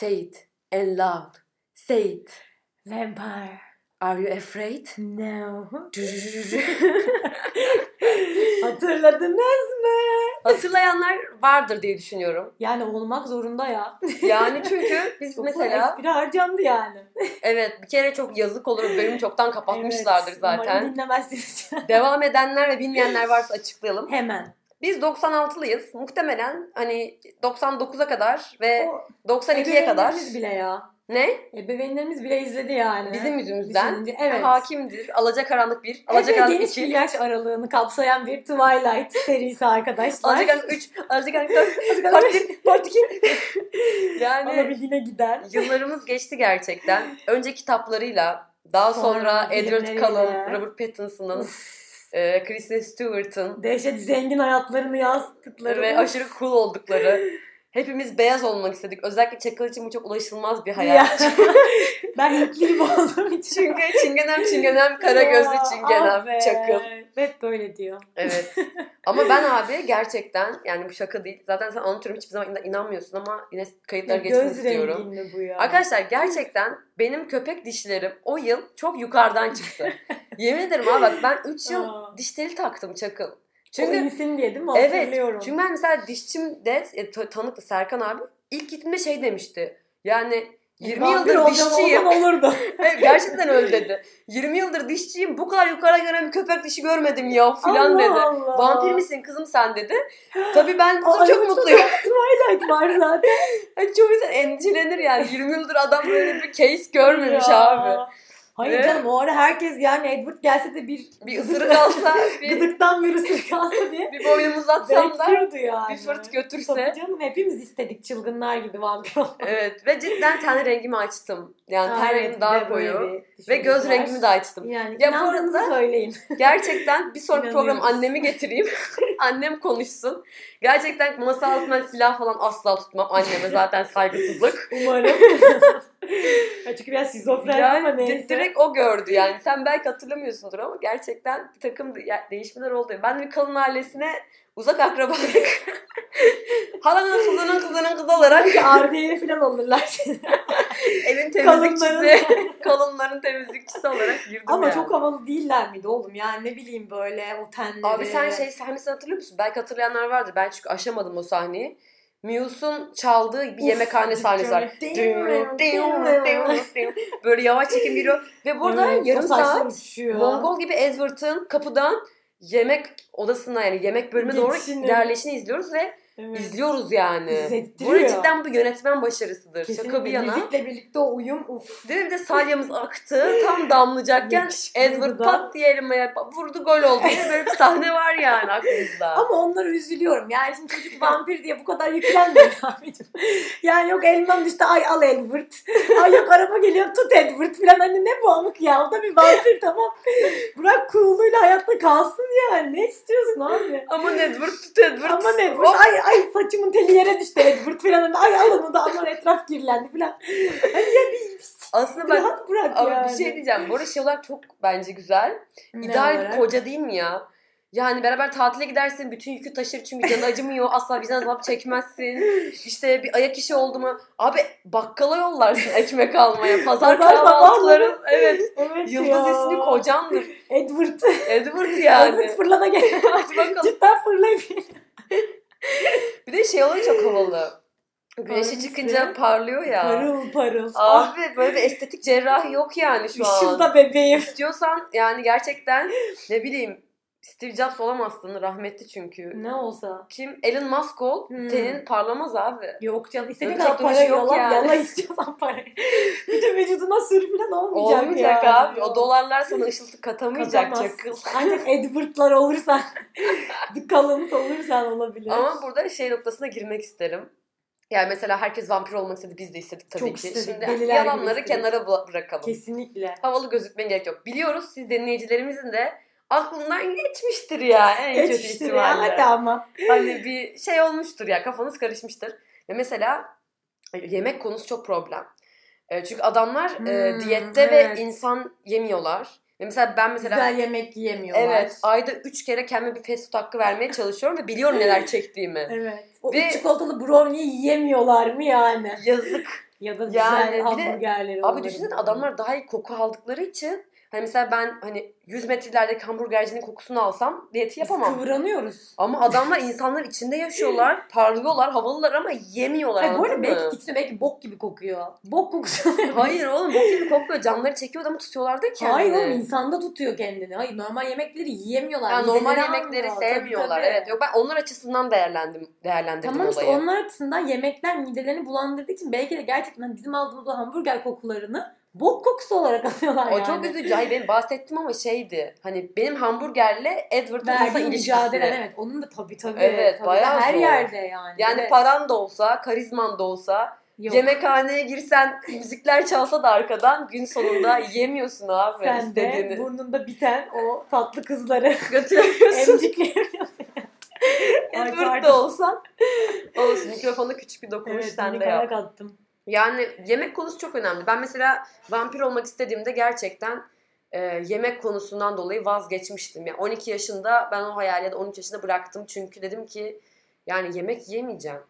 Say it and loud. Say it. Vampire. Are you afraid? No. Hatırladınız mı? Hatırlayanlar vardır diye düşünüyorum. Yani olmak zorunda ya. Yani çünkü biz Çok mesela espri harcandı yani. evet bir kere çok yazık olur bölümü çoktan kapatmışlardır Evet, zaten. Umarım dinlemezsiniz. Devam edenler ve bilmeyenler varsa açıklayalım. Hemen. Biz 96'lıyız. Muhtemelen hani 99'a kadar ve O 92'ye kadar. bile ya. Ne? Ebeveynlerimiz bile izledi yani. Bizim yüzümüzden. Düşününce, evet. Hakimdir. Alacakaranlık 1, Evet, Alacakaranlık geniş bir 2, yaş aralığını kapsayan bir Twilight serisi arkadaşlar. Alacakaranlık 3, Alacakaranlık 4, Part 1, Part 2. yani Alabildiğine giden. yıllarımız geçti gerçekten. Önce kitaplarıyla, daha sonra, Sonra Edward. Cullen, Robert Pattinson'ın, e, Kristen Stewart'ın Dehşet zengin hayatlarını yansıttıkları. ve aşırı cool oldukları. Hepimiz beyaz olmak istedik. Özellikle Çakal için bu çok ulaşılmaz bir hayat. Ya. ben Hintliyim olduğum için. Çünkü çingenem çingenem, kara gözlü çingenem, ah be. çakıl. Hep böyle diyor. Evet. Ama ben abi gerçekten yani bu şaka değil. Zaten sen anlatıyorum hiçbir zaman inan- inanmıyorsun ama yine kayıtlar geçsin göz istiyorum. mi bu ya? Arkadaşlar gerçekten benim köpek dişlerim o yıl çok yukarıdan çıktı. Yemin ederim abi bak ben 3 yıl diş teli taktım çakıl. Çünkü Çünkü insin diye değil mi? evet çünkü ben mesela dişçim de e, ta- tanıklı Serkan abi ilk gittiğimde şey demişti. Yani 20 Vampir yıldır olacağım dişçiyim. olurdu. Gerçekten öyle dedi. 20 yıldır dişçiyim. Bu kadar yukarı gelen bir köpek dişi görmedim ya filan dedi. Allah. Vampir misin kızım sen dedi. Tabii ben Aa, çok mutluyum. Twilight var zaten. Yani Çoğu insan endişelenir yani. 20 yıldır adam böyle bir case görmemiş abi. Hayır Ve- canım o ara herkes yani Edward gelse de bir Bir ısırık alsa, bir, gıdıktan bir ısırık alsa diye bir boynumu uzatsam da yani. bir fırt Tabii götürse. canım hepimiz istedik çılgınlar gibi vampir olmak. Evet ve cidden ten rengimi açtım. Yani ten Aa, rengim evet, daha koyu. Ve göz düşüncemiz var. rengimi de açtım. Yani Ya bu arada- söyleyin. Gerçekten bir sonraki program annemi getireyim. Annem konuşsun. Gerçekten masa altından silah falan asla tutmam. Anneme zaten saygısızlık. Umarım. ya çünkü biraz şizofren ama Yani neyse. direkt o gördü yani. Sen belki hatırlamıyorsundur ama gerçekten bir takım de- değişmeler oldu. Ben bir kalın ailesine uzak akrabalık. Halanın kızının kızının kızı olarak Ardiye falan olurlar. evin temizlikçisi, Kalınların. kalınların temizlikçisi olarak girdim ama yani. çok havalı değiller miydi oğlum? Yani ne bileyim böyle o tenleri. Abi sen şey sahnesini hatırlıyor musun? Belki hatırlayanlar vardır. Ben çünkü aşamadım o sahneyi. Muse'un çaldığı bir yemekhane sahnesi var. Böyle yavaş çekim giriyor. Ve burada Evet, yarım saat. Mongol gibi Edward'ın kapıdan yemek odasına yani yemek bölümüne doğru ilerleyişini izliyoruz ve Evet. izliyoruz yani. İzlettiriyor. Burada cidden bu yönetmen başarısıdır. Şaka Kesinlikle bir yana. müzikle birlikte o uyum uf. Değil mi? Bir de salyamız aktı. Tam damlayacakken Yakışıklı Edward da. pat diye elime vurdu gol oldu diye böyle bir sahne var yani aklımızda. Ama onlara üzülüyorum. Yani şimdi çocuk vampir diye bu kadar yüklenmiyor abicim. Yani yok elmam düştü ay al Edward. Ay yok araba geliyor tut Edward falan. Hani ne bu amık ya o da bir vampir tamam. Bırak cool'uyla hayatta kalsın yani. Ne istiyorsun abi? Aman Edward tut Edward. Aman Edward Hop. ay ay saçımın teli yere düştü Edward falan. Hani, Ay al onu da aman etraf kirlendi falan. Hani ya bir Aslında bak rahat bırak ama yani. bir şey diyeceğim. Bu arada şey olarak çok bence güzel. İdeal bir koca değil mi ya? Yani beraber tatile gidersin, bütün yükü taşır çünkü canı acımıyor, asla bizden azap çekmezsin. İşte bir ayak işi oldu mu, abi bakkala yollarsın ekmek almaya, pazar Pazar kahvaltıları, evet. Evet Yıldız ya. ismi kocandır. Edward. Edward yani. Edward fırlana gel. Hadi bakalım. Cidden fırlayıp. Bir de şey oluyor çok havalı. Hangisi? çıkınca parlıyor ya. Parıl parıl. Ah, Abi böyle bir estetik cerrahi yok yani şu an. ışılda bebeğim. İstiyorsan yani gerçekten ne bileyim Steve Jobs olamazsın rahmetli çünkü. Ne olsa. Kim? Elon Musk ol. Hmm. Tenin parlamaz abi. Yok canım istediğin kadar türlü para yok yolla, yani. yalla istiyorsan parayı. Bütün vücuduna sür falan olmayacak, Olmayacak yani. abi. O dolarlar sana ışıltı katamayacak Katamaz. çakıl. Ancak Edward'lar olursan, bir kalınız olursan olabilir. Ama burada şey noktasına girmek isterim. Yani mesela herkes vampir olmak istedi. Biz de istedik tabii Çok ki. istedik, Şimdi yalanları kenara bı- bırakalım. Kesinlikle. Havalı gözükmeye gerek yok. Biliyoruz siz dinleyicilerimizin de aklından geçmiştir ya en kötü Geçmiştir ya ihtimalle. hadi ama. hani bir şey olmuştur ya kafanız karışmıştır. Ve mesela e, yemek konusu çok problem. E, Çünkü adamlar e, Hmm, diyette evet. ve insan yemiyorlar. Ve mesela ben mesela Güzel yemek yiyemiyorlar. evet ayda 3 kere kendime bir fast food hakkı vermeye çalışıyorum ve biliyorum neler çektiğimi. Evet. O Ve- çikolatalı brownie yiyemiyorlar mı yani? Yazık. Ya da Yani güzel de- hamburgerleri Abi düşünsene adamlar daha iyi koku aldıkları için hani mesela ben hani 100 metrelerdeki hamburgercinin kokusunu alsam diyeti Biz yapamam. kıvranıyoruz. Ama adamlar insanlar içinde yaşıyorlar, parlıyorlar, havalılar ama yemiyorlar Hayır, bu arada belki tiksinme belki bok gibi kokuyor. Bok kokusu. Hayır oğlum bok gibi kokmuyor. Canları çekiyor adamı tutuyorlar da kendini. Hayır oğlum insanda tutuyor kendini. Hayır normal yemekleri yiyemiyorlar. Yani normal yemekleri almıyor. sevmiyorlar. Tabii, tabii. Evet. Yok ben onlar açısından değerlendim, değerlendirdim Tamam işte olayı. onlar açısından yemekler midelerini bulandırdığı için belki de gerçekten bizim aldığımız o hamburger kokularını bok kokusu olarak alıyorlar O yani. çok üzücü. Hayır benim bahsettim ama şeydi. Hani benim hamburgerle Verdiği ilişkisi. mücadele evet. Onun da tabii tabii. Evet, tabii bayağı de her zor. yerde yani. Yani Evet. paran da olsa, karizman da olsa, Yok. yemekhaneye girsen, müzikler çalsa da arkadan gün sonunda yemiyorsun abi Sen de istediğini. burnunda biten o tatlı kızları Götüremiyorsun. emcikleyemiyorsun. Ay, Edward da olsan. Olsun mikrofona küçük bir dokunuş Evet, sen minik de yap. ayak attım. Yani yemek konusu çok önemli. Ben mesela vampir olmak istediğimde gerçekten e, yemek konusundan dolayı vazgeçmiştim. Yani 12 yaşında ben o hayali ya da 13 yaşında bıraktım. Çünkü dedim ki yani yemek yemeyeceğim.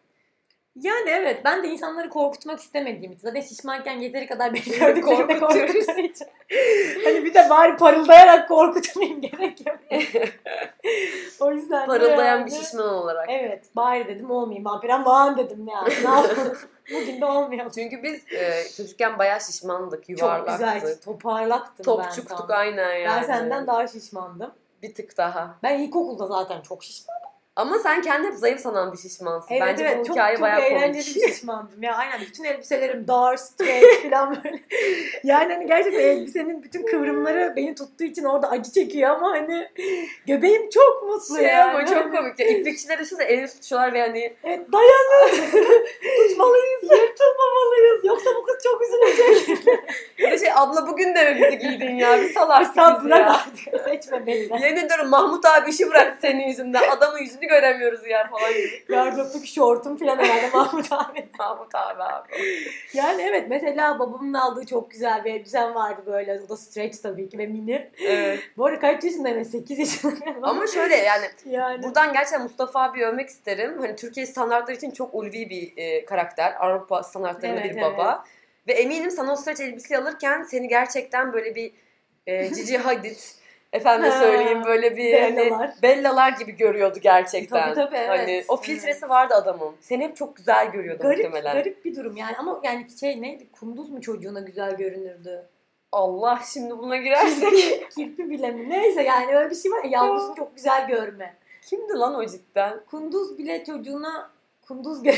Yani evet ben de insanları korkutmak istemediğim için. Zaten şişmanken yeteri kadar beni gördüklerinde Korkutuyoruz. hani bir de bari parıldayarak korkutmayayım gerek yok. o yüzden de Parıldayan yani- bir şişman olarak. Evet bari dedim olmayayım vampir aman dedim yani. Ne yapalım? Bugün de olmuyor. Çünkü biz e, çocukken bayağı şişmandık, Çok yuvarlaktık. güzel toparlaktım Topçuktuk ben. aynen yani. Ben senden daha şişmandım. Bir tık daha. Ben ilkokulda zaten çok şişmandım. Ama sen kendi hep zayıf sanan bir şişmansın. Evet Bence evet bu çok, hikaye çok bayağı eğlenceli komik. bir şişmandım. Ya aynen bütün elbiselerim dar, straight falan böyle. Yani hani gerçekten elbisenin bütün kıvrımları beni tuttuğu için orada acı çekiyor ama hani göbeğim çok mutlu Şey yani. ama çok Hani, komik. Ya, İplikçiler düşünsene elini tutuyorlar ve hani Evet dayanın. Tutmalıyız. Tutmamalıyız. Yoksa bu kız çok üzülecek. bir de şey abla bugün de mi bizi giydin ya? Bir salarsın bizi ya. Seçme beni. de. Yemin ediyorum Mahmut abi işi bıraktı senin yüzünden. Adamın yüzünü göremiyoruz ya falan gibi. Gardıroptaki şortum falan herhalde Mahmut abi. Mahmut abi abi. Yani evet mesela babamın aldığı çok güzel bir elbisem vardı böyle. O da stretch tabii ki ve mini. Evet. Bu arada kaç yaşındayım? 8 yaşındayım. Ama şöyle yani yani. buradan gerçekten Mustafa abi övmek isterim. Hani Türkiye standartları için çok ulvi bir e, karakter. Avrupa standartlarında Evet, bir baba. Ve eminim sana o streç elbise alırken seni gerçekten böyle bir e, Cici Hadid efendim söyleyeyim böyle bir Bellalar. hani bellalar gibi görüyordu gerçekten. Tabii tabii evet. Hani o filtresi vardı adamın. Seni hep çok güzel görüyordu Garip, muhtemelen. garip bir durum yani ama yani şey neydi kunduz mu çocuğuna güzel görünürdü. Allah şimdi buna girersek. Kirpi bile mi? Neyse yani öyle bir şey var ya yavrusunu çok güzel görme. Kimdi lan o cidden? Kunduz bile çocuğuna kunduz mü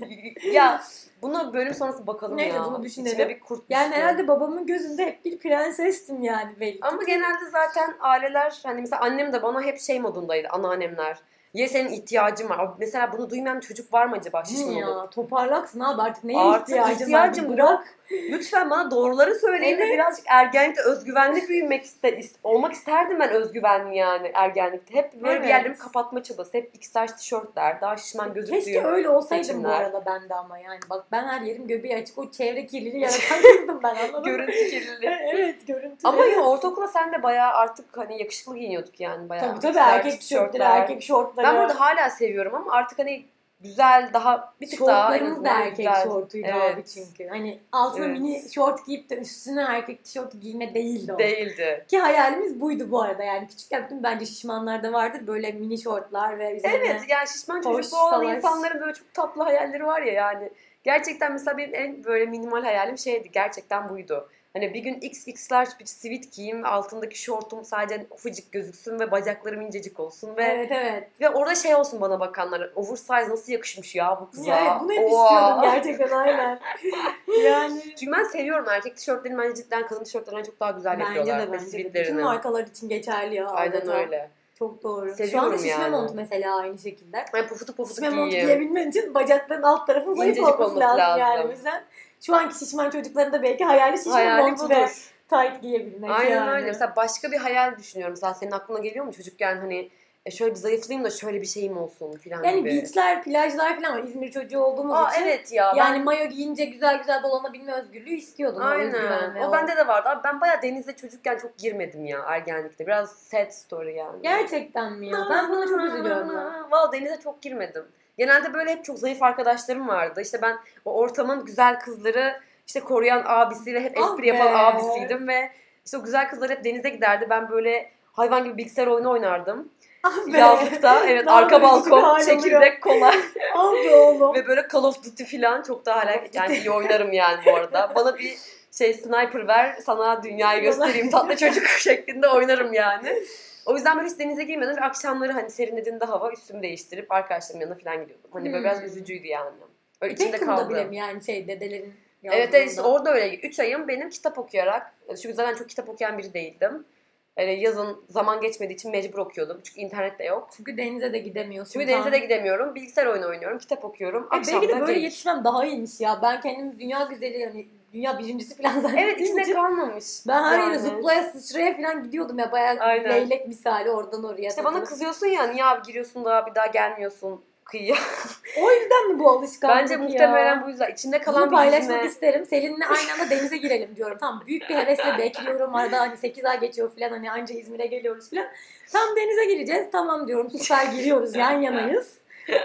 ne? ya bunu bölüm sonrası bakalım Neyse, ya. bunu düşünelim. İçime bir kurt Yani düştü. herhalde babamın gözünde hep bir prensestim yani belli. Ama genelde zaten aileler hani mesela annem de bana hep şey modundaydı anneannemler. Ya senin ihtiyacın var. Mesela bunu duymayan çocuk var mı acaba şişman olup? ya toparlaksın abi artık neye Artık ihtiyacın, ihtiyacım var? yok. Lütfen bana doğruları söyleyin de Evet. birazcık ergenlikte özgüvenli büyümek iste, is- olmak isterdim ben özgüvenli yani ergenlikte. Hep böyle bir Evet. yerlerimi kapatma çabası. Hep large tişörtler, daha şişman gözüktüğüm. Keşke öyle olsaydım bu seçimler. arada ben de ama yani. Bak ben her yerim göbeği açık o çevre kirliliği yaratan kızdım ben anladın mı? Görüntü kirliliği. evet görüntü. Ama ya ortaokula sen de bayağı artık hani yakışıklı giyiniyorduk yani bayağı. Tabii tabii erkek tişörtleri, erkek şortları. Ben burada hala seviyorum ama artık hani güzel daha bir tık daha en da erkek güzel. şortuydu Evet. abi çünkü. Hani altına Evet. mini şort giyip de üstüne erkek tişört giyme değildi o. Değildi. Ki hayalimiz buydu bu arada yani küçükken bütün bence şişmanlarda vardır böyle mini şortlar ve üzerine Evet yani şişman çocuklu olan salaş. insanların böyle çok tatlı hayalleri var ya yani. Gerçekten mesela benim en böyle minimal hayalim şeydi. Gerçekten buydu. Hani bir gün XX large bir sweat giyeyim. Altındaki şortum sadece ufacık gözüksün ve bacaklarım incecik olsun. Ve Evet evet. ve orada şey olsun bana bakanlar. Oversize nasıl yakışmış ya bu kıza. Evet bunu hep Oha. istiyordum gerçekten aynen. yani Çünkü ben seviyorum erkek tişörtlerini bence cidden kadın tişörtlerinden çok daha güzel bence yapıyorlar. de ve bence de. Bütün markalar için geçerli ya. Aynen adeta. öyle. Çok doğru. Şu Seviyorum anda şişme yani. mont mesela aynı şekilde. Yani pufutu pufutu Şişme mont giyeyim. giyebilmen için bacakların alt tarafın zayıf olması, olması lazım, yani. lazım. O yüzden şu anki şişman çocukların da belki hayali şişme Hayali mont ve tight giyebilmek Aynen yani. öyle. Mesela başka bir hayal düşünüyorum. Mesela senin aklına geliyor mu çocukken hani e, şöyle bir zayıflayayım da şöyle bir şeyim olsun falan Yani gibi. beachler, plajlar falan var. İzmir çocuğu olduğumuz Aa, için. evet ya. Yani ben, mayo giyince güzel güzel dolanabilme özgürlüğü istiyordum. o aynen. ve O bende de vardı. Abi ben bayağı denize çocukken çok girmedim ya ergenlikte. Biraz sad story yani. Gerçekten mi ya? Ben buna çok üzülüyorum. Valla denize çok girmedim. Genelde böyle hep çok zayıf arkadaşlarım vardı. İşte ben o ortamın güzel kızları işte koruyan abisi ve hep Ah espri yapan be. abisiydim ve işte o güzel kızlar hep denize giderdi. Ben böyle hayvan gibi bilgisayar oyunu oynardım. Ah. Yazlıkta evet Ne arka balkon, çekirdek, kola Ah be oğlum. ve böyle Call of Duty falan çok daha hala yani iyi oynarım yani bu arada. Bana bir şey sniper ver sana dünyayı göstereyim tatlı çocuk şeklinde oynarım yani. O yüzden böyle hiç denize girmeden ve akşamları hani serinlediğinde hava üstümü değiştirip arkadaşlarımın yanına falan gidiyordum. Hani böyle biraz Hmm. üzücüydü yani. Öyle E, içimde tek turda kaldı. bile mi yani şey dedelerin Evet evet işte orada öyle. 3 ayım benim kitap okuyarak. Çünkü zaten çok kitap okuyan biri değildim. Yani yazın zaman geçmediği için mecbur okuyordum. Çünkü internet de yok. Çünkü denize de gidemiyorsun. Çünkü denize de gidemiyorum. Bilgisayar oyunu oynuyorum. Kitap okuyorum. E, belki de böyle geyik. yetişmem daha iyiymiş ya. Ben kendim dünya güzeli yani dünya birincisi falan zannettiğim Evet içinde için kalmamış. ben her yere yani. zıplaya sıçraya falan gidiyordum ya. Bayağı Aynen. leylek misali oradan oraya. İşte bana kızıyorsun ya niye abi giriyorsun da bir daha gelmiyorsun kıyıya. O yüzden mi bu alışkanlık Bence ya? muhtemelen bu yüzden. içinde kalan Bunu paylaşmak yüzme. isterim. Selin'le aynı anda denize girelim diyorum. Tamam büyük bir hevesle bekliyorum. Arada hani 8 ay geçiyor falan hani anca İzmir'e geliyoruz falan. Tam denize gireceğiz. Tamam diyorum süper giriyoruz yan yanayız.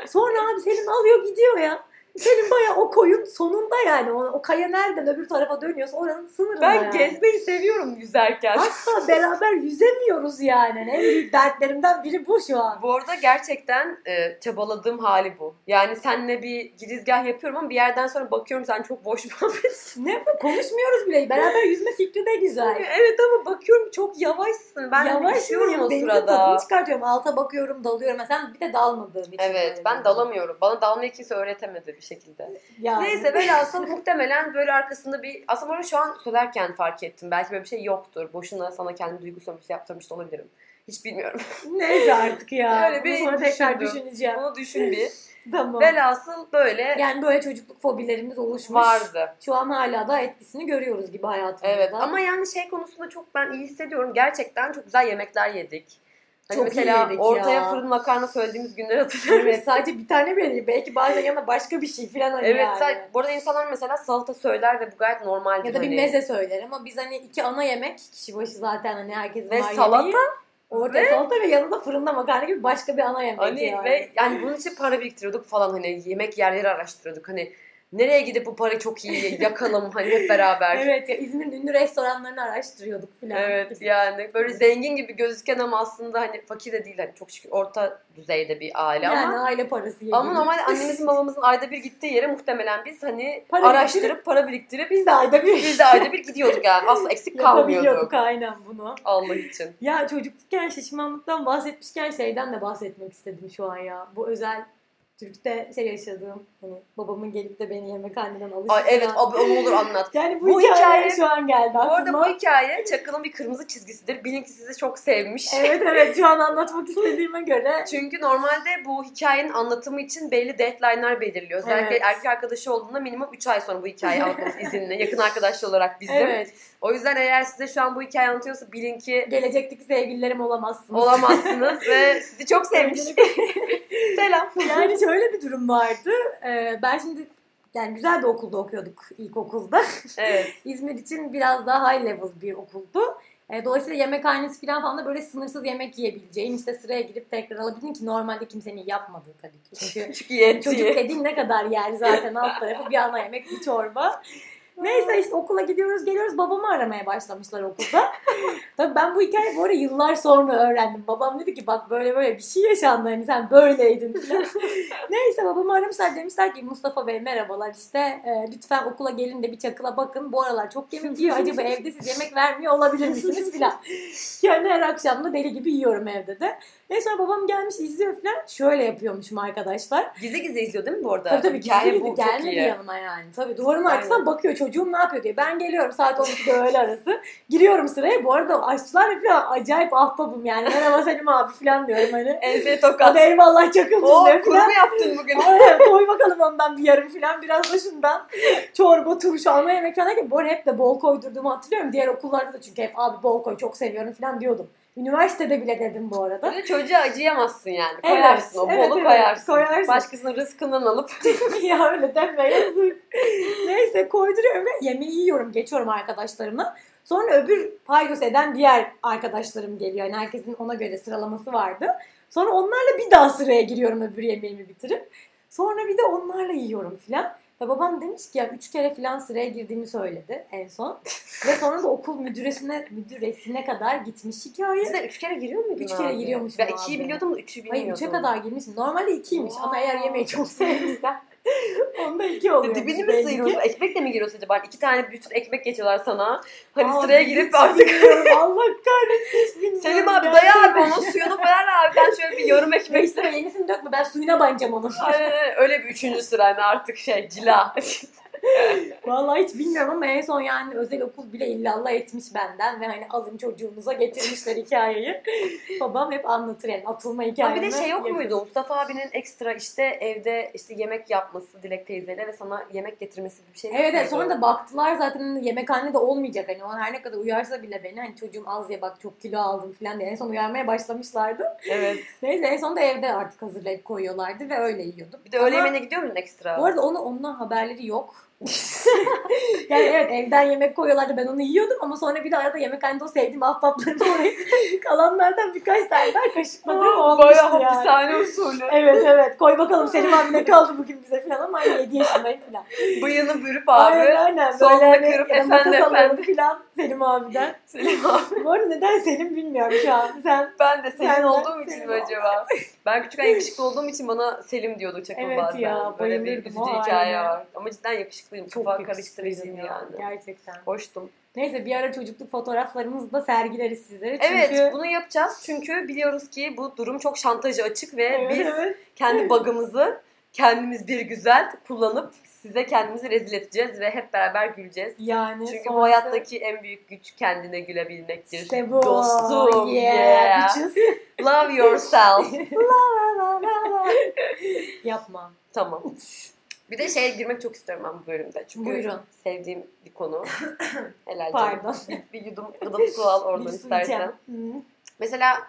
Sonra abi Selin alıyor gidiyor ya. Selin baya o koyun sonunda yani. O, o kaya nereden öbür tarafa dönüyorsa oranın sınırında Ben yani. gezmeyi seviyorum yüzerken. Asla beraber yüzemiyoruz yani. En büyük dertlerimden biri bu şu an. Bu arada gerçekten e, çabaladığım hali bu. Yani seninle bir girizgah yapıyorum ama bir yerden sonra bakıyorum sen çok boş muhabbetsin. Ne bu? Konuşmuyoruz bile. Beraber yüzme fikri de güzel. evet ama bakıyorum çok yavaşsın. Ben Yavaş üşüyorum o denizin sırada. tadını çıkartıyorum. Alta bakıyorum, dalıyorum. Mesela bir de dalmadığım için. Evet böyle. ben dalamıyorum. Bana dalmayı kimse öğretemedi bir şekilde. Yani. Neyse velhasıl muhtemelen böyle arkasında bir... Aslında bunu şu an söylerken fark ettim. Belki böyle bir şey yoktur. Boşuna sana kendi duygu sömürüsü yaptırmış da olabilirim. Hiç bilmiyorum. Neyse artık ya. Öyle bir sonra tekrar düşüneceğim. Bunu düşün bir. Tamam. Velhasıl böyle Yani böyle çocukluk fobilerimiz oluşmuş. vardı. Şu an hala da etkisini görüyoruz gibi hayatımızda. Evet ama yani şey konusunda çok ben iyi hissediyorum. Gerçekten çok güzel yemekler yedik. Hani Çok mesela ortaya ya. fırın makarna söylediğimiz günleri hatırlıyorum. Evet, sadece bir tane bile. Belki bazen yanına başka bir şey falan hani Evet, yani. sadece- bu arada insanlar mesela salata söyler ve bu gayet normal. Ya da bir hani. meze söyler ama biz hani iki ana yemek kişi başı zaten hani herkesin Ve salata yemeği. Ve- salata ve yanında fırında makarna gibi başka bir ana yemek Hani yani. ve yani bunun için para biriktiriyorduk falan hani yemek yerleri araştırıyorduk. Hani nereye gidip bu parayı çok iyi yakalım hani hep beraber. Evet ya İzmir'in ünlü restoranlarını araştırıyorduk falan. Evet yani böyle zengin gibi gözüken ama aslında hani fakir de değil hani çok şükür orta düzeyde bir aile Yani ama aile parası yediğimiz. ama normalde annemizin babamızın ayda bir gittiği yere muhtemelen biz hani Para araştırıp para biriktirip biz de ayda bir biz de ayda bir gidiyorduk yani asla eksik kalmıyorduk aynen bunu. Allah için. Ya çocuklukken şişmanlıktan bahsetmişken şeyden de bahsetmek istedim şu an ya. Bu özel Türk'te şey yaşadığım hani babamın gelip de beni yemekhaneden alıştırma. Ay evet abi onu olur anlat. Yani bu, Bu hikaye, hikaye- şu an geldi Bu arada aklıma. bu hikaye Çakıl'ın bir kırmızı çizgisidir. Bilin ki sizi çok sevmiş. Evet evet şu an anlatmak istediğime göre. Çünkü normalde bu hikayenin anlatımı için belli deadline'lar belirliyor. Özellikle Evet. erkek arkadaşı olduğunda minimum 3 ay sonra bu hikayeyi anlatmamız izinli. Yakın arkadaşlı olarak bizim. Evet. O yüzden eğer size şu an bu hikaye anlatıyorsa bilin ki Gelecekteki sevgililerim olamazsınız. olamazsınız ve sizi çok sevmiş. Selam. yani şöyle bir durum vardı. Ee, ben şimdi yani güzel bir okulda okuyorduk ilkokulda. Evet. İzmir için biraz daha high level bir okuldu. E, dolayısıyla yemekhanesi falan falan da böyle sınırsız yemek yiyebileceğin işte sıraya girip tekrar alabildin ki normalde kimsenin yapmadığı tabii ki. Çünkü Çünkü çocuk dediğin ne kadar yer zaten alt tarafı bir ana yemek bir çorba. Neyse işte okula gidiyoruz geliyoruz babamı aramaya başlamışlar okulda. Tabii ben bu hikayeyi bu arada yıllar sonra öğrendim. Babam dedi ki bak böyle böyle bir şey yaşandı hani sen böyleydin falan. Neyse babamı aramışlar demişler ki Mustafa Bey merhabalar işte e, lütfen okula gelin de bir çakıla bakın. Bu aralar çok yemek yiyor acaba evde siz yemek vermiyor olabilir misiniz filan. Yani her akşam da deli gibi yiyorum evde de. Neyse sonra babam gelmiş izliyor falan. Şöyle yapıyormuşum arkadaşlar. Gizli gizli izliyor değil mi bu arada? Tabii tabii gizli gizli çok gelmedi yanıma yani. Tabii duvarın arkasından bakıyor çocuğum ne yapıyor diye. Ben geliyorum saat 12'de öğle arası. Giriyorum sıraya. Bu arada aşçılar falan acayip ahbabım yani. Merhaba Selim abi falan diyorum hani. Enseye tokat. Hadi eyvallah çakılsın Oo diyor falan. mu yaptın bugün? Aynen, koy bakalım ondan bir yarım falan biraz da şundan. Çorba, turşu, ana yemek falan derken bu arada hep de bol koydurduğumu hatırlıyorum. Diğer okullarda da çünkü hep abi bol koy çok seviyorum falan diyordum. Üniversitede bile dedim bu arada. Bir de çocuğa acıyamazsın yani. Evet, Koyarsın o bolu evet, koyarsın. koyarsın. Başkasının rızkından alıp. ya öyle deme yazık. Neyse koyduruyorum ve yemeği yiyorum. Geçiyorum arkadaşlarımla. Sonra öbür paydos eden diğer arkadaşlarım geliyor. Yani herkesin ona göre sıralaması vardı. Sonra onlarla bir daha sıraya giriyorum öbür yemeğimi bitirip. Sonra bir de onlarla yiyorum filan. Ve babam demiş ki ya üç kere filan sıraya girdiğimi söyledi en son. Ve sonra da okul müdüresine müdüresine kadar gitmiş hikaye. Siz de üç kere giriyor muydun Üç kere abi? giriyormuşum Ben ikiyi biliyordum da üçü bilmiyordum. Hayır üçe kadar girmişim. Normalde ikiymiş ama eğer yemeği çok sevmişsen onda iki oluyor. Dibini mi sıyırıyorsun? Ekmekle mi giriyorsun acaba? İki tane bütün ekmek geçiyorlar sana. Hani Aa, sıraya girip artık. Allah kahretsin. Selim abi daya abi ona suyunu ver abi. Ben şöyle bir yarım ekmek Neyse yenisini dökme ben suyuna banacağım onun. Aynen öyle. öyle bir üçüncü sırayla artık şey cila. Vallahi hiç bilmiyorum ama en son yani özel okul bile illallah etmiş benden ve hani alın çocuğunuza getirmişler hikayeyi. Babam hep anlatır yani atılma Ha hikayemi. bir de şey yok muydu? Mustafa abinin ekstra işte evde işte yemek yapması Dilek teyzeyle ve sana yemek getirmesi gibi bir şey Evet evet sonra da baktılar zaten hani yemekhanede olmayacak hani o her ne kadar uyarsa bile beni hani çocuğum az ye bak çok kilo aldım falan diye en son uyarmaya başlamışlardı. Evet. Neyse en sonunda evde artık hazırlayıp koyuyorlardı ve öyle yiyordum. Bir de öğle yemeğine gidiyor muydun ekstra? Bu arada onu ondan haberleri yok. yani evet evden yemek koyuyorlardı ben onu yiyordum ama sonra bir de arada yemekhanede o sevdiğim ahbaplarımı oraya kalanlardan birkaç tane daha kaşıkladığım olmuştu Bayağı yani. hapishane usulü. Evet evet koy bakalım Selim abi ne kaldı bugün bize falan ama hani 7 yaşındayım falan. Bıyığını bürüp abi. Aynen aynen. sonuna Böyle hani kırıp makas efendi alıyordu falan Selim abiden. Selim abi. Bu arada neden Selim bilmiyorum şu an. Sen Ben de Selim olduğum için mi acaba? Ben küçükken yakışıklı olduğum için bana Selim diyordu Çakıl Evet bazen. ya, Böyle bir üzücü hikaye var. Ama cidden yakışıklıyım. çok Kafa ya, yani. Gerçekten. Hoştum. Neyse bir ara çocukluk fotoğraflarımızı da sergileriz sizlere. Çünkü... Evet bunu yapacağız çünkü biliyoruz ki bu durum çok şantajı açık ve Evet, biz evet. kendi bug'ımızı kendimiz bir güzel kullanıp size kendimizi rezil edeceğiz ve hep beraber güleceğiz. Yani Çünkü sonrası- bu hayattaki en büyük güç kendine gülebilmektir. işte bu. Dostum. Yeah. Yeah. bitches. Love yourself. La, la, la, la. Yapma. tamam. Bir de şeye girmek çok istiyorum ben bu bölümde. Çünkü Buyurun. sevdiğim bir konu. Helal canım. Pardon. Bir yudum gıdım su al oradan istersen. Mesela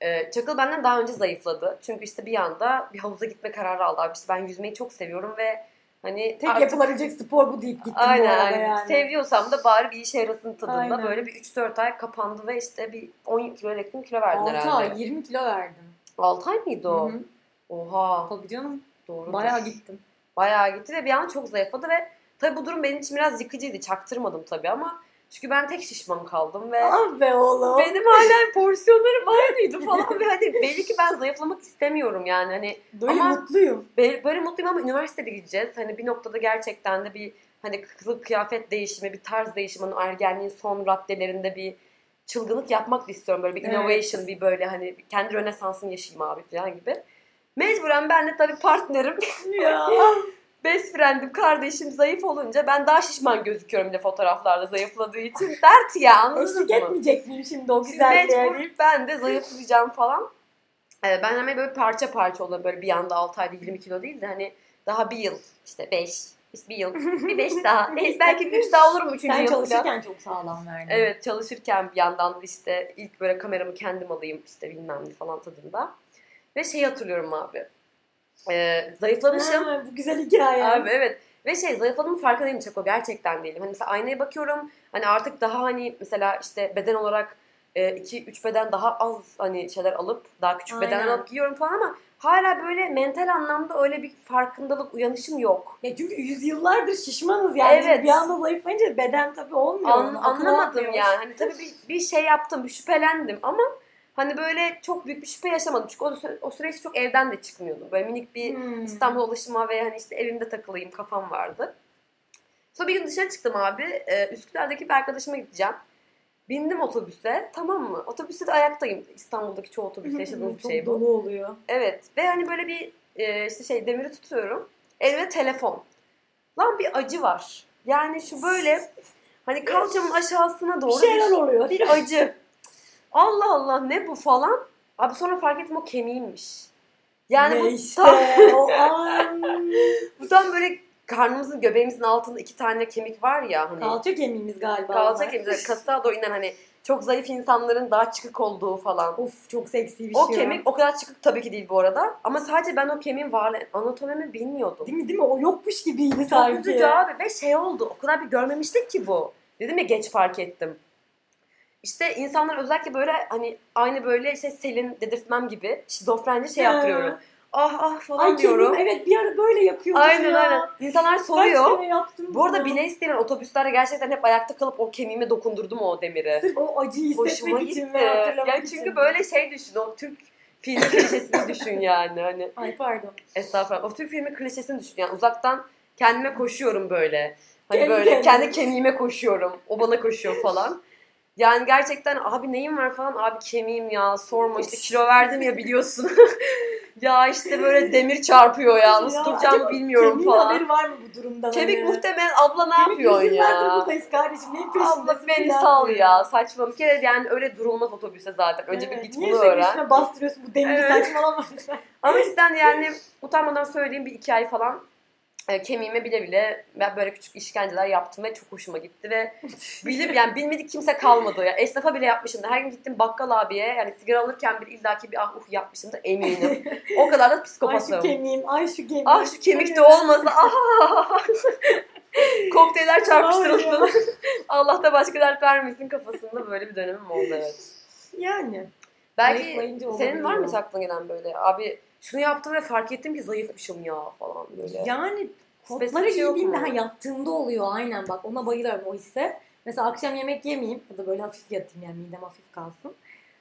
e, Çakıl benden daha önce zayıfladı. Çünkü işte bir anda bir havuza gitme kararı aldı. Abi işte ben yüzmeyi çok seviyorum ve hani Tek artık- yapılabilecek spor bu deyip gittim bu Aynen arada aynen. yani. Seviyorsam da bari bir işe yarasın tadında. Aynen. Böyle bir 3-4 ay kapandı ve işte bir 10 kilo yakın kilo verdin 6 herhalde. ay 20 kilo verdim. 6 ay mıydı o? Hı hı. Oha. Tabii canım. Doğru. Bayağı gittim. Bayağı gitti ve bir anda çok zayıfladı ve tabii bu durum benim için biraz yıkıcıydı. Çaktırmadım tabii ama çünkü ben tek şişman kaldım ve Ah be oğlum. benim hala porsiyonlarım aynıydı falan ve hani belli ki ben zayıflamak istemiyorum yani hani Böyle Ama- mutluyum. Böyle, böyle mutluyum ama üniversitede gideceğiz. Hani bir noktada gerçekten de bir hani kılık kıyafet değişimi, bir tarz değişimi, hani ergenliğin son raddelerinde bir çılgınlık yapmak da istiyorum. Böyle bir Evet. innovation, bir böyle hani kendi rönesansını yaşayayım abi falan gibi. Mecburen ben de tabii partnerim, ya. best friend'im, kardeşim zayıf olunca ben daha şişman gözüküyorum bir de fotoğraflarda zayıfladığı için. Dert ya anladınız Eşlik mı? etmeyecek miyim şimdi o güzelliğe? mecbur ben de zayıflayacağım falan. Ee, ben hemen böyle parça parça oluyor böyle bir anda 6 ayda 20 kilo değil de hani daha bir yıl işte 5 işte bir yıl bir 5 daha belki 3 daha olurum 3. Sen yıl falan. çalışırken çok sağlam verdin. Evet çalışırken bir yandan da işte ilk böyle kameramı kendim alayım işte bilmem ne falan tadında. Ve şey hatırlıyorum abi. Ee, zayıflamışım. Ha, bu güzel hikaye. Abi evet. Ve şey zayıfladığımın farkında değilim Çako. Gerçekten değilim. Hani mesela aynaya bakıyorum. Hani artık daha hani mesela işte beden olarak 2-3 beden daha az hani şeyler alıp daha küçük Aynen. alıp giyiyorum falan ama hala böyle mental anlamda öyle bir farkındalık, uyanışım yok. Ya çünkü yüzyıllardır şişmanız yani. Evet. Bir anda zayıflayınca beden tabii olmuyor. An- anlamadım yani. Hani tabii bir, bir şey yaptım, bir şüphelendim ama hani böyle çok büyük bir şüphe yaşamadım. Çünkü o, sü- o süreç çok evden de çıkmıyordum. Böyle minik bir Hmm. İstanbul ulaşıma ve hani işte evimde takılayım kafam vardı. Sonra bir gün dışarı çıktım abi. Ee, Üsküdar'daki bir arkadaşıma gideceğim. Bindim otobüse tamam mı? Otobüste de ayaktayım. İstanbul'daki çoğu otobüste yaşadığımız bir Çok şey bu. dolu oluyor. Evet ve hani böyle bir e, işte şey demiri tutuyorum. Elime telefon. Lan bir acı var. Yani şu böyle hani kalçamın aşağısına Bir doğru şeyler oluyor. bir acı. Allah Allah ne bu falan. Abi sonra fark ettim o kemiğimmiş. Yani ne bu işte tam, o an. bu tam böyle karnımızın göbeğimizin altında iki tane kemik var ya hani. Kalça kemiğimiz galiba. Kalça onlar. kemiği. Kasığa doğru inen hani çok zayıf insanların daha çıkık olduğu falan. Of çok seksi bir O şey. kemik o kadar çıkık tabii ki değil bu arada. Ama sadece ben o kemiğin varlığı, anatomimi bilmiyordum. Değil mi değil mi? O yokmuş gibiydi Çok sanki. üzücü abi ve şey oldu. O kadar bir görmemiştik ki bu. Dedim ya geç fark ettim. İşte insanlar özellikle böyle hani aynı böyle işte Selin dedirtmem gibi şizofrenci şey yaptırıyorum. ah ah falan Ay diyorum. kendim evet bir ara böyle yakıyordum Aynen ya. aynen. İnsanlar soruyor. Bu arada bile isteyen otobüslerde gerçekten hep ayakta kalıp o kemiğime dokundurdum o demiri. Sırf o acıyı hissetmek için ve hatırlamak Yani için. çünkü böyle şey düşün o Türk filmi klişesini düşün yani. Hani Ay pardon. estağfurullah. O Türk filmi klişesini düşün. Yani uzaktan kendime koşuyorum böyle. Hani Kendi böyle kendine. kendi kemiğime koşuyorum. O bana koşuyor falan. Yani gerçekten abi neyim var falan abi kemiğim ya sorma işte kilo verdim ya biliyorsun. ya işte böyle demir çarpıyor ya nasıl Ya duracağımı bilmiyorum falan. haberi var mı bu durumdan? Kemik hani? muhtemelen abla ne Kemik yapıyorsun ya? buradayız kardeşim. Neyin peşindesin? Abla beni sal ya saçma bir kere yani öyle durulmaz otobüse zaten. Önce Evet, bir git Niye bunu öğren. üstüne bastırıyorsun bu demiri Evet. saçmalama. Ama cidden yani utanmadan söyleyeyim bir iki ay falan e, kemiğime bile bile ben böyle küçük işkenceler yaptım ve çok hoşuma gitti ve bilip yani bilmedik kimse kalmadı ya. Esnafa bile yapmışım her gün gittim bakkal abiye yani sigara alırken bir illaki bir ah uh yapmışım da eminim. O kadar da ay şu psikopatım kemiğim, ay şu kemiğim. ah şu kemik de olmasa ah! Kokteyller çarpıştırılsın Allah da başka dert vermesin kafasında böyle bir dönemim oldu evet. Yani. belki senin var mı aklına gelen böyle? Abi şunu yaptım ve fark ettim ki zayıfmışım ya falan böyle. Yani kotları şey yok giydiğimde mu? ha yattığımda oluyor aynen bak ona bayılıyorum o hisse. Mesela akşam yemek yemeyeyim ya da böyle hafif yatayım yani midem hafif kalsın.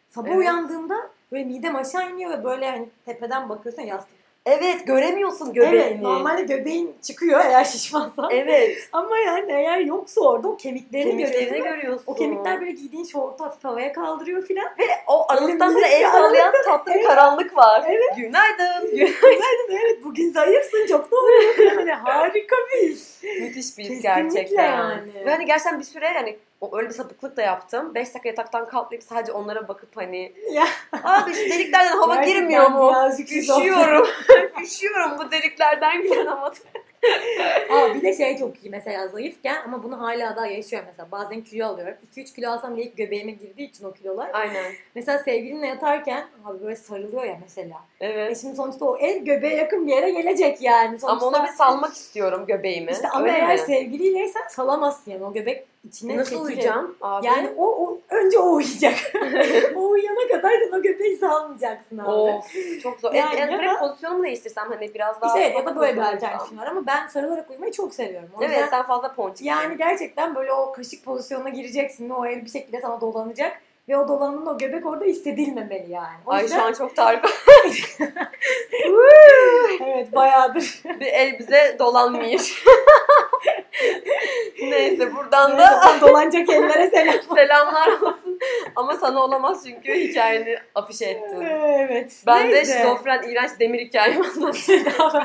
Sabah Evet. uyandığımda böyle midem aşağı iniyor ve böyle hani tepeden bakıyorsun ya yastık. Evet göremiyorsun göbeğini. Evet normalde göbeğin çıkıyor eğer şişmansan. Evet. Ama yani eğer yoksa orada o kemiklerini, Kemiklerini görüyorsun. görüyorsun. O kemikler böyle giydiğin şortu hafif havaya kaldırıyor filan. o aralıktan sonra el sallayan tatlı bir karanlık var. Evet. Günaydın. Günaydın evet bugün zayıfsın çok doğru. Hani harika bir his. Müthiş bir Kesinlikle gerçekten. yani. Ve hani gerçekten bir süre hani o öyle bir sapıklık da yaptım. 5 dakika yataktan kalkmayıp sadece onlara bakıp hani Ya. abi şu deliklerden hava Gerçekten girmiyor mu? Üşüyorum. Üşüyorum bu deliklerden giren hava. Aa, bir de şey çok iyi mesela zayıfken ama bunu hala daha yaşıyorum mesela. Bazen kilo alıyorum. 2-3 kilo alsam bile ilk göbeğime girdiği için o kilolar. Aynen. Mesela sevgilinle yatarken abi böyle sarılıyor ya mesela. E Evet. şimdi sonuçta o el göbeğe yakın bir yere gelecek yani. Sonuçta, Ama ona bir salmak istiyorum göbeğimi. işte ama eğer sevgiliyleysen salamazsın yani o göbek içine Nasıl çekilir. uyuyacağım abi? Yani o, o önce o uyuyacak. o uyuyana kadar sen o göbeği salmayacaksın abi. Of çok zor. Yani Yani, ya direkt da- pozisyonumu değiştirsem hani biraz daha... İşte evet ya da böyle bir pozisyon alternatifim var ama ben sarılarak uyumayı çok seviyorum. O Evet sen fazla ponçiksin. yani gerçekten böyle o kaşık pozisyonuna gireceksin o el bir şekilde sana dolanacak. Ve o dolanın o göbek orada hissedilmemeli yani. O Ay yüzden şu an çok tarika. evet bayağıdır. bir el bize dolanmıyor. Neyse buradan da dolanacak ellere selam. selamlar olsun. Ama sana olamaz çünkü hikayeni afişe ettin. evet. Ben de Neyse. şizofren iğrenç demir hikayemi.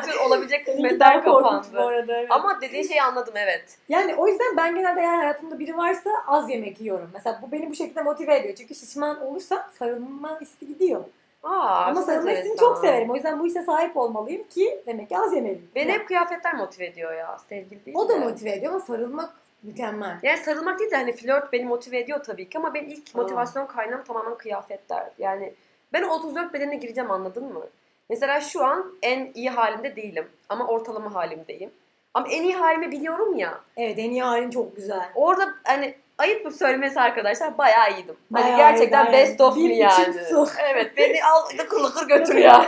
Bütün olabilecek kısmetler korkunç bu kapandı. arada. Evet. Ama dediğin şeyi anladım evet. Yani o yüzden ben genelde eğer hayatımda biri varsa az yemek yiyorum. Mesela bu beni bu şekilde motive ediyor. Çünkü şişman olursa sarılma isti gidiyor. Aa, Ama çok sarılma hissini enteresan. çok severim. O yüzden bu hisse sahip olmalıyım ki demek ki az yemeliyim. Beni hep kıyafetler motive ediyor ya. Sevgili değil o da de. motive ediyor ama sarılmak mükemmel. Yani sarılmak değil de hani flört beni motive ediyor tabii ki ama benim ilk Aa. motivasyon kaynağım tamamen kıyafetler. Yani ben o 34 bedenine gireceğim anladın mı? Mesela şu an en iyi halimde değilim ama ortalama halimdeyim. Ama en iyi halimi biliyorum ya. Evet en iyi halin çok güzel. Orada hani ayıp bir söylemesi arkadaşlar bayağı iyiydim. Hani Bayağı gerçekten iyi, best of me yani. su. Evet beni al lıkır lıkır götür ya.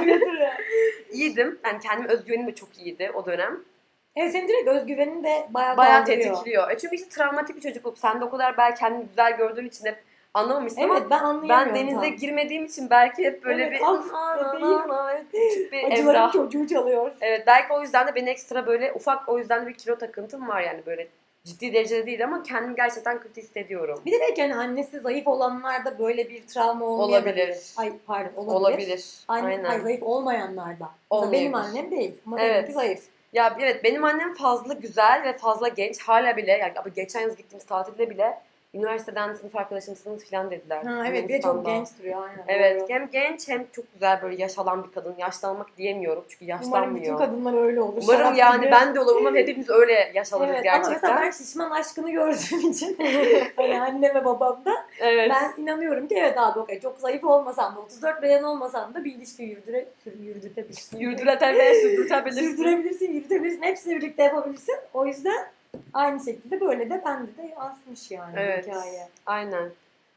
İyiydim. Yani kendime özgüvenim de çok iyiydi o dönem. Evet senin direkt özgüvenin de bayağı, Bayağı tetikliyor. E çünkü işte travmatik bir çocukluk. Sen de o kadar belki kendini güzel gördüğün için hep anlamamışsın Evet ama ben anlayamıyorum. ben denize tam. girmediğim için belki hep böyle Evet, bir ah, küçük bir Acıların Emrah. çocuğu çalıyor. Evet belki o yüzden de beni ekstra böyle ufak o yüzden de bir kilo takıntım var yani böyle ciddi derecede değil ama kendimi gerçekten kötü hissediyorum. Bir de belki hani annesi zayıf olanlarda böyle bir travma olmayabilir. Olabilir. Ay pardon olabilir. Olabilir. Anne, Aynen. Ay, zayıf olmayanlarda. Mesela benim Olmayabilir. annem değil ama Evet. benimki zayıf. Ya evet benim annem fazla güzel ve fazla genç. Hala bile yani geçen yaz gittiğimiz tatilde bile üniversiteden sınıf arkadaşımsınız falan dediler. Ha, evet bir de çok genç duruyor aynen. Evet Doğru. hem genç hem çok güzel böyle yaş alan bir kadın. Yaşlanmak diyemiyorum çünkü Umarım yaşlanmıyor. bütün kadınlar öyle olur. Umarım yani gibi. ben de olur. Umarım hepimiz öyle yaş alırız Evet ama gerçekten. mesela ben şişman aşkını gördüğüm için hani annem ve babamda Evet. ben inanıyorum ki evet abi okey çok zayıf olmasam da 34 beden olmasam da bir ilişki yürüdüre, yürütürebilirsin. Yürütületebilirsin, sürdürtebilirsin. Sürdürebilirsin, yürütebilirsin, hepsini birlikte yapabilirsin. O yüzden aynı şekilde böyle de bende de yansımış yani Evet. hikaye. Aynen.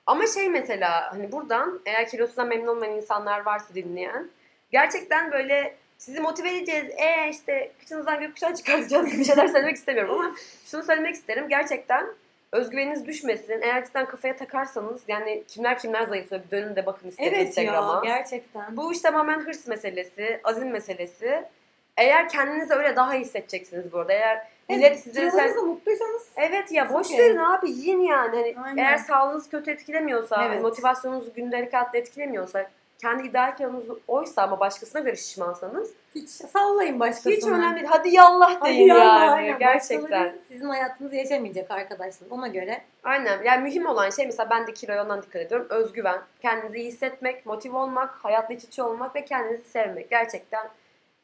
Ama şey mesela hani buradan eğer kilosundan memnun olmayan insanlar varsa dinleyen gerçekten böyle sizi motive edeceğiz. E işte kıçınızdan gökkuşağı çıkartacağız gibi şeyler söylemek istemiyorum ama şunu söylemek isterim. Gerçekten özgüveniniz düşmesin. Eğer cidden kafaya takarsanız yani kimler kimler zayıflıyor bir dönün de bakın istedim Evet Instagram'a. ya gerçekten. Bu iş tamamen hırs meselesi, azim meselesi. Eğer kendinizi öyle daha iyi hissedeceksiniz bu arada. Eğer millet size sen... Mutluysanız Evet ya boş Okey. verin abi yiyin yani. Hani Aynen. eğer sağlığınız kötü etkilemiyorsa, Evet. motivasyonunuzu gündelik hayatta etkilemiyorsa, kendi ideal kilonuz oysa ama başkasına göre şişmansanız hiç sallayın başkasına. hiç önemli değil. Hadi yallah Hadi deyin yallah, yani. aynen. Gerçekten. Başkaları Sizin hayatınızı yaşamayacak arkadaşlar. Ona göre Aynen. Yani mühim olan şey mesela ben de kiloya ondan dikkat ediyorum. Özgüven. Kendinizi iyi hissetmek, motive olmak, hayatla iç içe olmak ve kendinizi sevmek. Gerçekten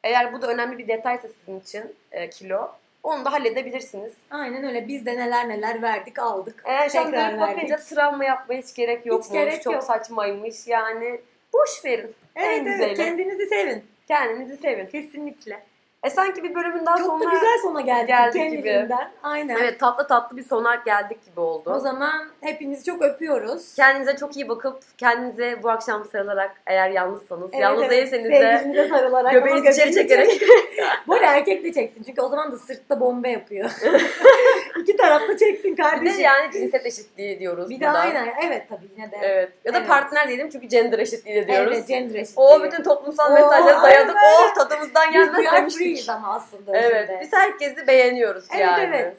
eğer bu da önemli bir detaysa sizin için e, kilo onu da halledebilirsiniz. aynen öyle. Biz de neler neler verdik aldık. An Tekrar dönüp bakınca travma yapmaya hiç gerek yokmuş. gerek çok yok. saçmaymış. Yani boş verin. Evet en evet güzeli. kendinizi sevin. Kendinizi sevin. Kesinlikle. E sanki bir bölümün daha Çok sonuna... da güzel sona geldik, geldik gibi. kendiliğinden. Aynen. Evet tatlı tatlı bir sona geldik gibi oldu. O zaman hepinizi çok öpüyoruz. Kendinize çok iyi bakıp kendinize bu akşam sarılarak eğer yalnızsanız, Evet, yalnız evet. değilseniz de Sevgilinize sarılarak. göbeğinizi içeri çekerek. Bu arada erkek de çeksin. Çünkü o zaman da sırtta bomba yapıyor. İki tarafta çeksin bir de kardeşim. yani cinsiyet eşitliği diyoruz Bir de burada. aynen. Evet tabii yine de. Evet. Ya da Evet. partner diyelim çünkü gender eşitliği de diyoruz. Evet gender eşitliği. O bütün toplumsal Oo, mesajları dayadık. Oh tadımızdan gelmez demiştik. Free'iz ama aslında Evet. özünde. Biz herkesi beğeniyoruz Evet yani. evet.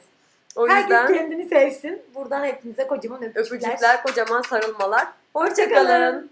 O Herkes yüzden kendini sevsin. Buradan hepinize kocaman öpücükler. öpücükler, kocaman sarılmalar. Hoşçakalın. Hoşçakalın.